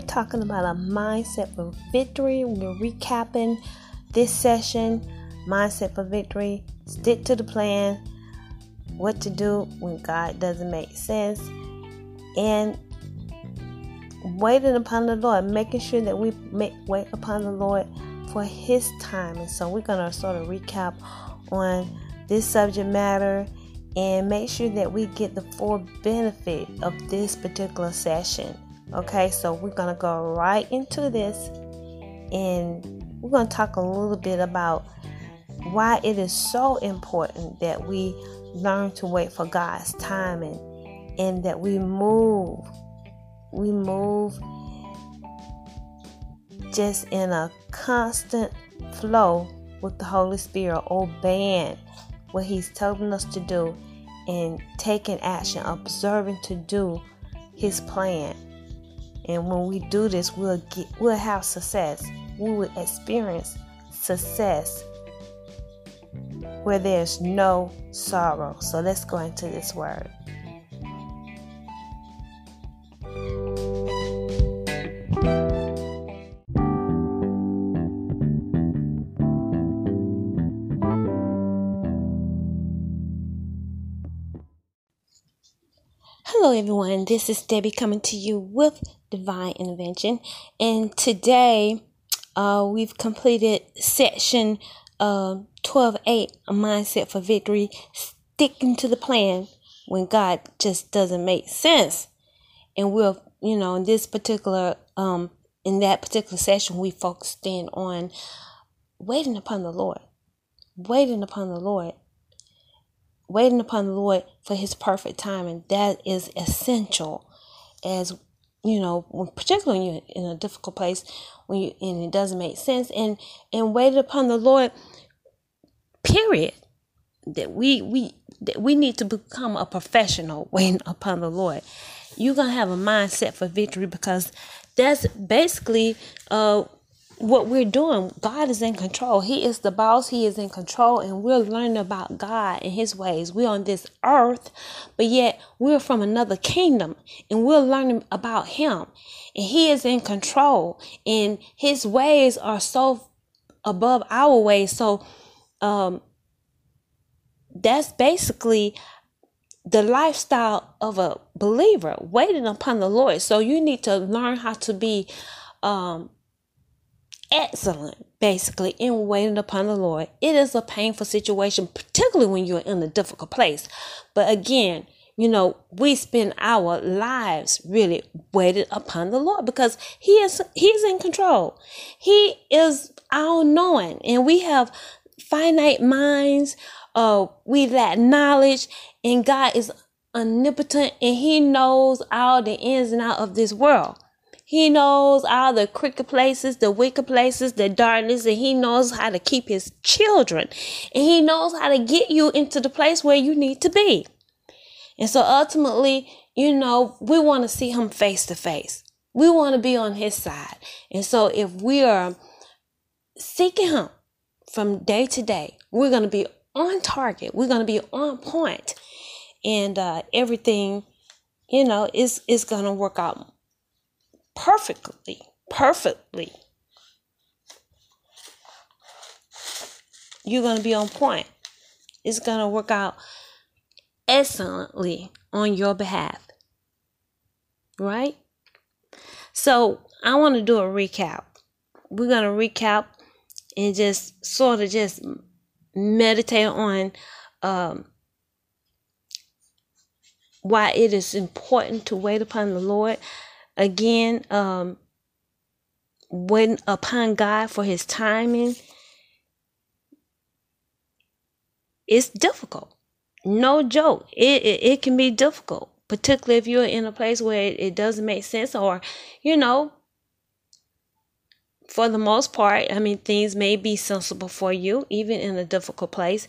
We're talking about a mindset for victory. We're recapping this session mindset for victory, stick to the plan, what to do when God doesn't make sense, and waiting upon the Lord, making sure that we make, wait upon the Lord for His time. And so we're going to sort of recap on this subject matter and make sure that we get the full benefit of this particular session. Okay, so we're to go right into this and we're to talk a little bit about why it is so important that we learn to wait for God's timing and that we move. We move just in a constant flow with the Holy Spirit, obeying what He's telling us to do and taking action, observing to do His plan. And when we do this, we'll get we'll have success. We will experience success where there's no sorrow. So let's go into this word. Hello, everyone. This is Debbie coming to you with Divine Intervention. And today, uh, we've completed section uh, 12 8 A Mindset for Victory, sticking to the plan when God just doesn't make sense. And we're, you know, in this particular, um, in that particular session, we focused in on waiting upon the Lord, waiting upon the Lord waiting upon the Lord for his perfect time, and that is essential as you know, particularly when you're in a difficult place, when you and it doesn't make sense, and and waiting upon the Lord. Period. That we we that we need to become a professional waiting upon the Lord. You're gonna have a mindset for victory because that's basically uh what we're doing, God is in control. He is the boss. He is in control, and we're learning about God and His ways. We're on this earth, but yet we're from another kingdom, and we're learning about Him. And He is in control, and His ways are so above our ways. So, um, that's basically the lifestyle of a believer waiting upon the Lord. So you need to learn how to be um excellent, basically, in waiting upon the Lord. It is a painful situation, particularly when you're in a difficult place. But again, you know, we spend our lives really waiting upon the Lord because He is He's in control. He is all knowing, and we have finite minds. Uh, we lack knowledge, and God is omnipotent, and He knows all the ins and outs of this world. He knows all the crooked places, the wicked places, the darkness, and he knows how to keep his children. And he knows how to get you into the place where you need to be. And so ultimately, you know, we want to see him face to face. We want to be on his side. And so if we are seeking him from day to day, we're going to be on target. We're going to be on point. And uh, everything, you know, is, is going to work out perfectly, perfectly. You're going to be on point. It's going to work out excellently on your behalf. right? So I want to do a recap. We're going to recap and just sort of just meditate on um, why it is important to wait upon the Lord. Again, um, upon God for His timing. It's difficult. No joke. It, it, it can be difficult, particularly if you're in a place where it, it doesn't make sense or, you know, for the most part, I mean, things may be sensible for you, even in a difficult place,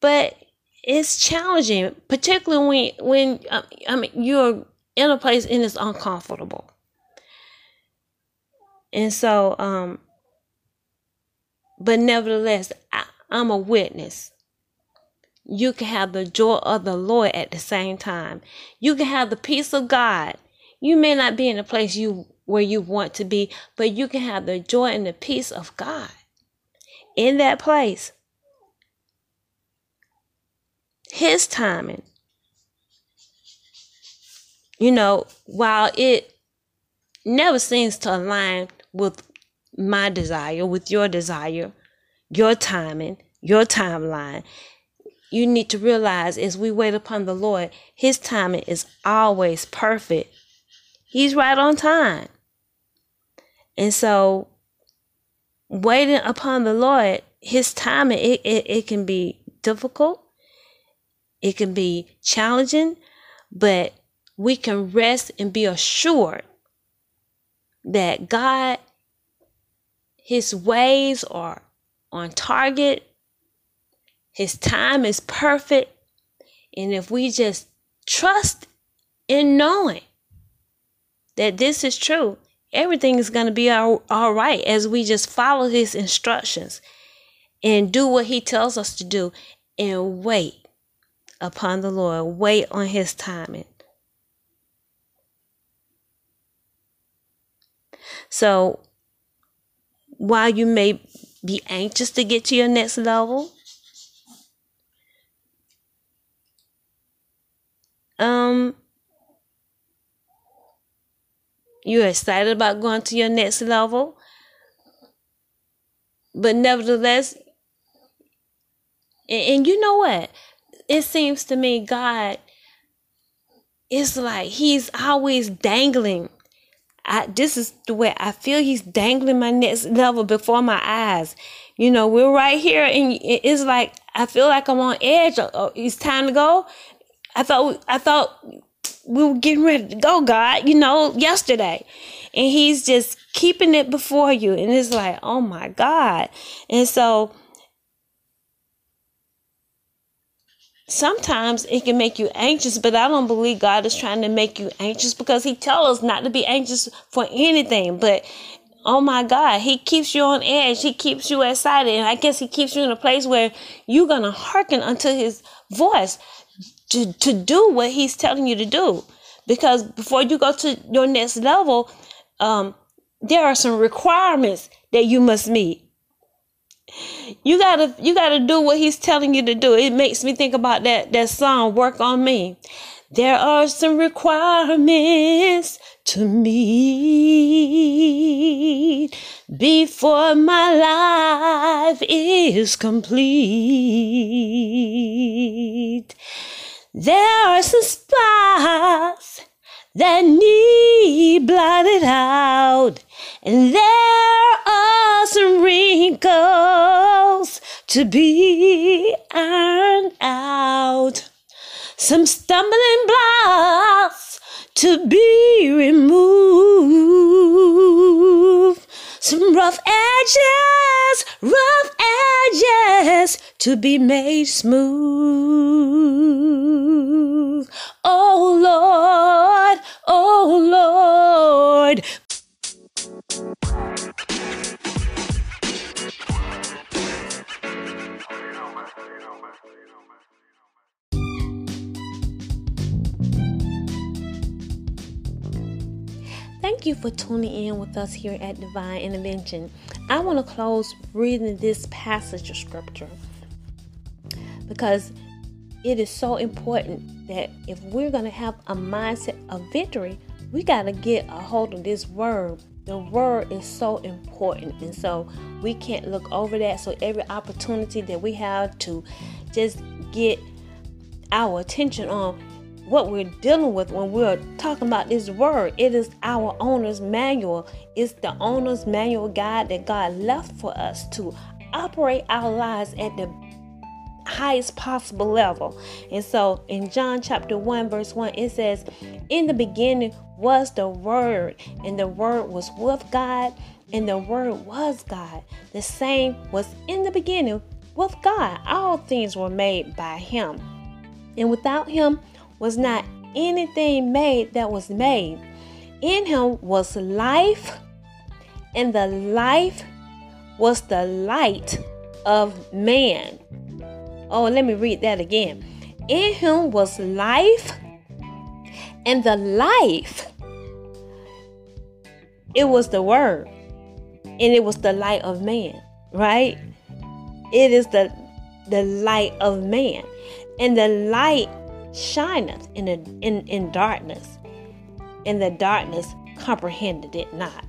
but it's challenging, particularly when when I mean you're in a place and it's uncomfortable. And so, um, but nevertheless, I, I'm a witness. You can have the joy of the Lord at the same time. You can have the peace of God. You may not be in a place you where you want to be, but you can have the joy and the peace of God in that place. His timing. You know, while it never seems to align with my desire, with your desire, your timing, your timeline, you need to realize as we wait upon the Lord, His timing is always perfect. He's right on time. And so waiting upon the Lord, his timing, it, it, it can be difficult. It can be challenging, but we can rest and be assured that God, his ways are on target. His time is perfect. And if we just trust in knowing that this is true, everything is going to be all, all right as we just follow his instructions and do what he tells us to do and wait upon the Lord, wait on his timing. So, while you may be anxious to get to your next level, um, you're excited about going to your next level. But nevertheless, and, and you know what? It seems to me God is like He's always dangling. I, this is the way I feel he's dangling my next level before my eyes. You know, we're right here, and it's like I feel like I'm on edge. Oh, oh it's time to go. I thought I thought we were getting ready to go, God, you know, yesterday. And he's just keeping it before you. And it's like, oh my God. And so sometimes it can make you anxious, but I don't believe God is trying to make you anxious because he tells us not to be anxious for anything. But oh my God, he keeps you on edge. He keeps you excited. And I guess he keeps you in a place where you're going to hearken unto his voice to, to do what he's telling you to do. Because before you go to your next level, um, there are some requirements that you must meet. You gotta you gotta do what he's telling you to do. It makes me think about that that song, Work on Me. There are some requirements to meet before my life is complete. There are some spots that need blotted out, and there are some wrinkles to be ironed out, some stumbling blocks to be removed, some rough edges, rough edges to be made smooth. Oh Lord, oh Lord. Thank you for tuning in with us here at Divine Intervention. I want to close reading this passage of scripture because it is so important that if we're going to have a mindset of victory, we got to get a hold of this word. The word is so important. And so we can't look over that. So every opportunity that we have to just get our attention on what we're dealing with when we're talking about this word. It is our owner's manual. It's the owner's manual guide that God left for us to operate our lives at the highest possible level. And so in John chapter 1, verse 1, it says, In the beginning was the Word, and the Word was with God, and the Word was God. The same was in the beginning with God. All things were made by Him. And without Him was not anything made that was made. In Him was life, and the life was the light of man. Oh, let me read that again. In him was life, and the life, it was the word, and it was the light of man, right? It is the the light of man, and the light shineth in, a, in, in darkness, and the darkness comprehended it not.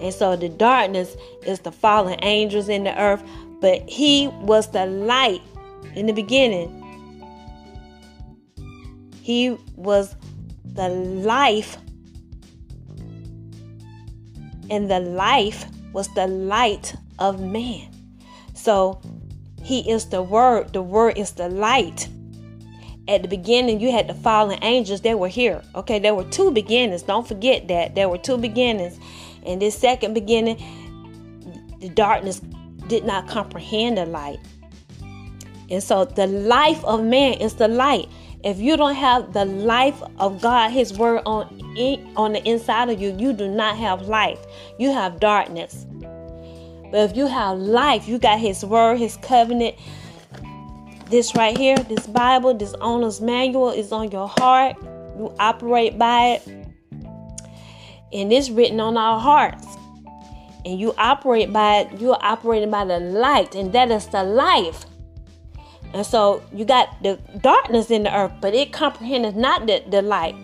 And so the darkness is the fallen angels in the earth, but he was the light in the beginning. He was the life, and the life was the light of man. So he is the word, the word is the light. At the beginning, you had the fallen angels, they were here. Okay, there were two beginnings. Don't forget that. There were two beginnings. And this second beginning, the darkness did not comprehend the light. And so the life of man is the light. If you don't have the life of God, His word on on the inside of you, you do not have life. You have darkness. But if you have life, you got His word, His covenant. This right here, this Bible, this owner's manual is on your heart. You operate by it. And it's written on our hearts. And you operate by it, you're operating by the light, and that is the life. And so you got the darkness in the earth, but it comprehends not the, the light.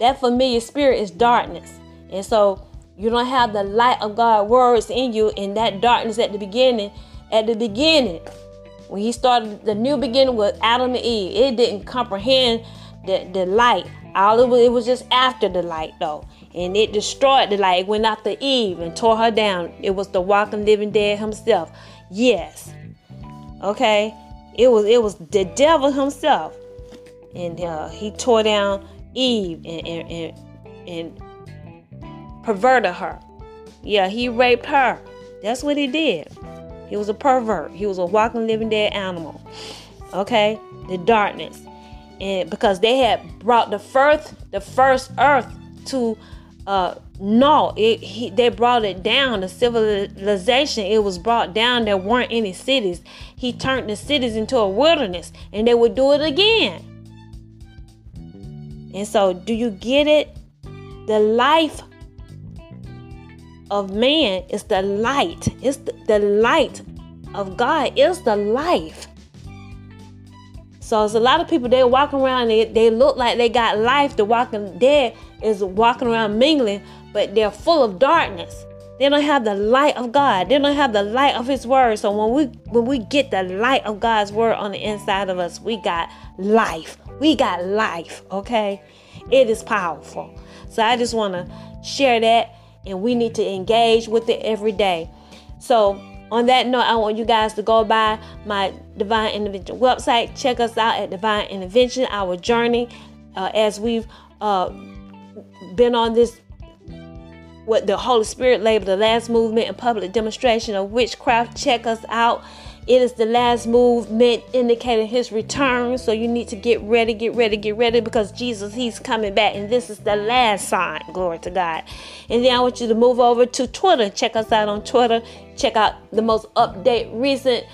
That familiar spirit is darkness. And so you don't have the light of God words in you in that darkness at the beginning. At the beginning, when he started the new beginning with Adam and Eve, it didn't comprehend the, the light. All it was, it was just after the light though. And it destroyed the light. It went after Eve and tore her down. It was the walking living dead himself. Yes. Okay. It was it was the devil himself, and uh, he tore down Eve and, and, and and perverted her. Yeah, he raped her. That's what he did. He was a pervert. He was a walking, living dead animal. Okay, the darkness, and because they had brought the first the first earth to uh, no, it he, they brought it down. The civilization it was brought down. There weren't any cities. He turned the cities into a wilderness, and they would do it again. And so, do you get it? The life of man is the light. It's the, the light of God is the life. So there's a lot of people they walk around, they, they look like they got life. The walking dead is walking around mingling, but they're full of darkness. They don't have the light of God. They don't have the light of His Word. So when we when we get the light of God's Word on the inside of us, we got life. We got life. Okay, it is powerful. So I just want to share that, and we need to engage with it every day. So on that note, I want you guys to go by my Divine Intervention website. Check us out at Divine Intervention, our journey uh, as we've uh, been on this what the Holy Spirit labeled the last movement and public demonstration of witchcraft. Check us out. It is the last movement indicating his return. So you need to get ready, get ready, get ready because Jesus, he's coming back. And this is the last sign. Glory to God. And then I want you to move over to Twitter. Check us out on Twitter. Check out the most update, recent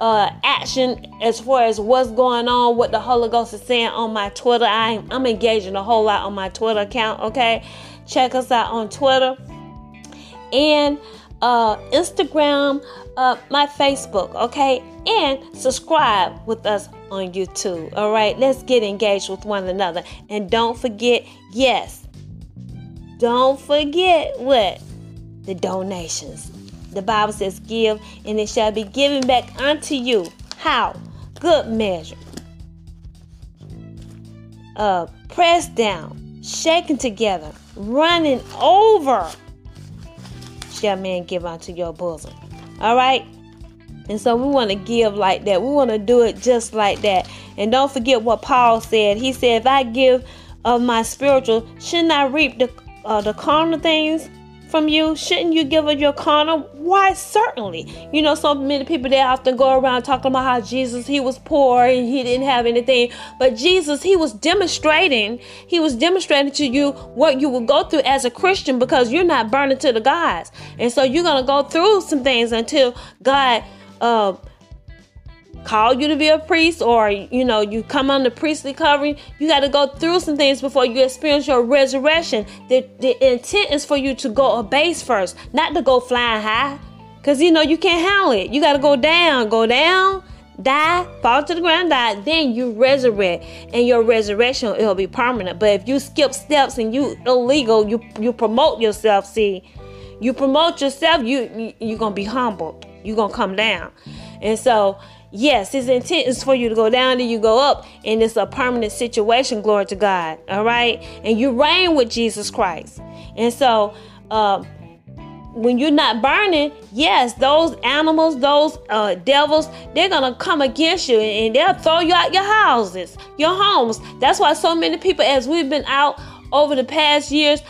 uh, action as far as what's going on, what the Holy Ghost is saying on my Twitter. I, I'm engaging a whole lot on my Twitter account, okay? Check us out on Twitter. And uh, Instagram, uh, my Facebook, okay? And subscribe with us on YouTube, all right? Let's get engaged with one another. And don't forget, yes, don't forget what? The donations. The Bible says, Give, and it shall be given back unto you. How? Good measure. Uh, pressed down, shaken together, running over shall man give unto your bosom. All right? And so we want to give like that. We want to do it just like that. And don't forget what Paul said. He said, if I give of my spiritual, shouldn't I reap the, uh, the carnal things? From you? Shouldn't you give of your carnal? Why, certainly. You know, so many people they often go around talking about how Jesus, he was poor and he didn't have anything. But Jesus, he was demonstrating, he was demonstrating to you what you would go through as a Christian because you're not burning to the gods. And so you're to go through some things until God, uh, call you to be a priest or you know you come under priestly covering you got to go through some things before you experience your resurrection. The, the intent is for you to go a base first not to go flying high. Because you know you can't handle it. You got to go down go down die fall to the ground die. Then you resurrect. And your resurrection it'll be permanent. But if you skip steps and you illegal you you promote yourself see. You promote yourself you, you you're gonna be humbled. You're gonna come down. And so Yes, his intent is for you to go down and you go up, and it's a permanent situation, glory to God. All right. And you reign with Jesus Christ. And so, uh, when you're not burning, yes, those animals, those uh, devils, they're gonna come against you and they'll throw you out your houses, your homes. That's why so many people, as we've been out over the past years,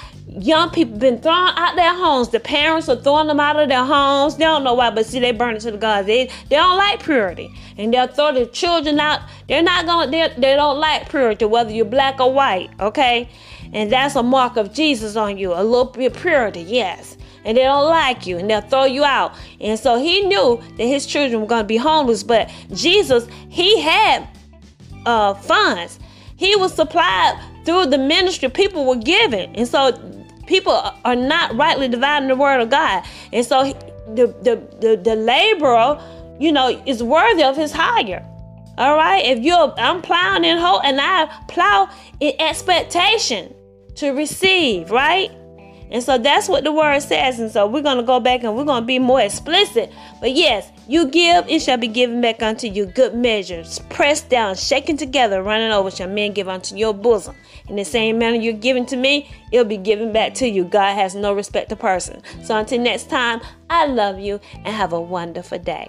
young people been thrown out their homes. The parents are throwing them out of their homes. They don't know why, but see, they burn it to the gods. They they don't like purity, and they'll throw their children out. They're not gonna. They they don't like purity, whether you're black or white. Okay, and that's a mark of Jesus on you. A little bit of purity, yes. And they don't like you, and they'll throw you out. And so he knew that his children were gonna be homeless. But Jesus, he had uh, funds. He was supplied through the ministry people were giving. And so people are not rightly dividing the word of God. And so the the the, the laborer, you know, is worthy of his hire. All right. If you're I'm plowing in hope and I plow in expectation to receive, right? And so that's what the word says. And so we're going to go back and we're going to be more explicit. But yes, you give, it shall be given back unto you. Good measures, pressed down, shaken together, running over, shall men give unto your bosom. In the same manner you're giving to me, it'll be given back to you. God has no respect to person. So until next time, I love you and have a wonderful day.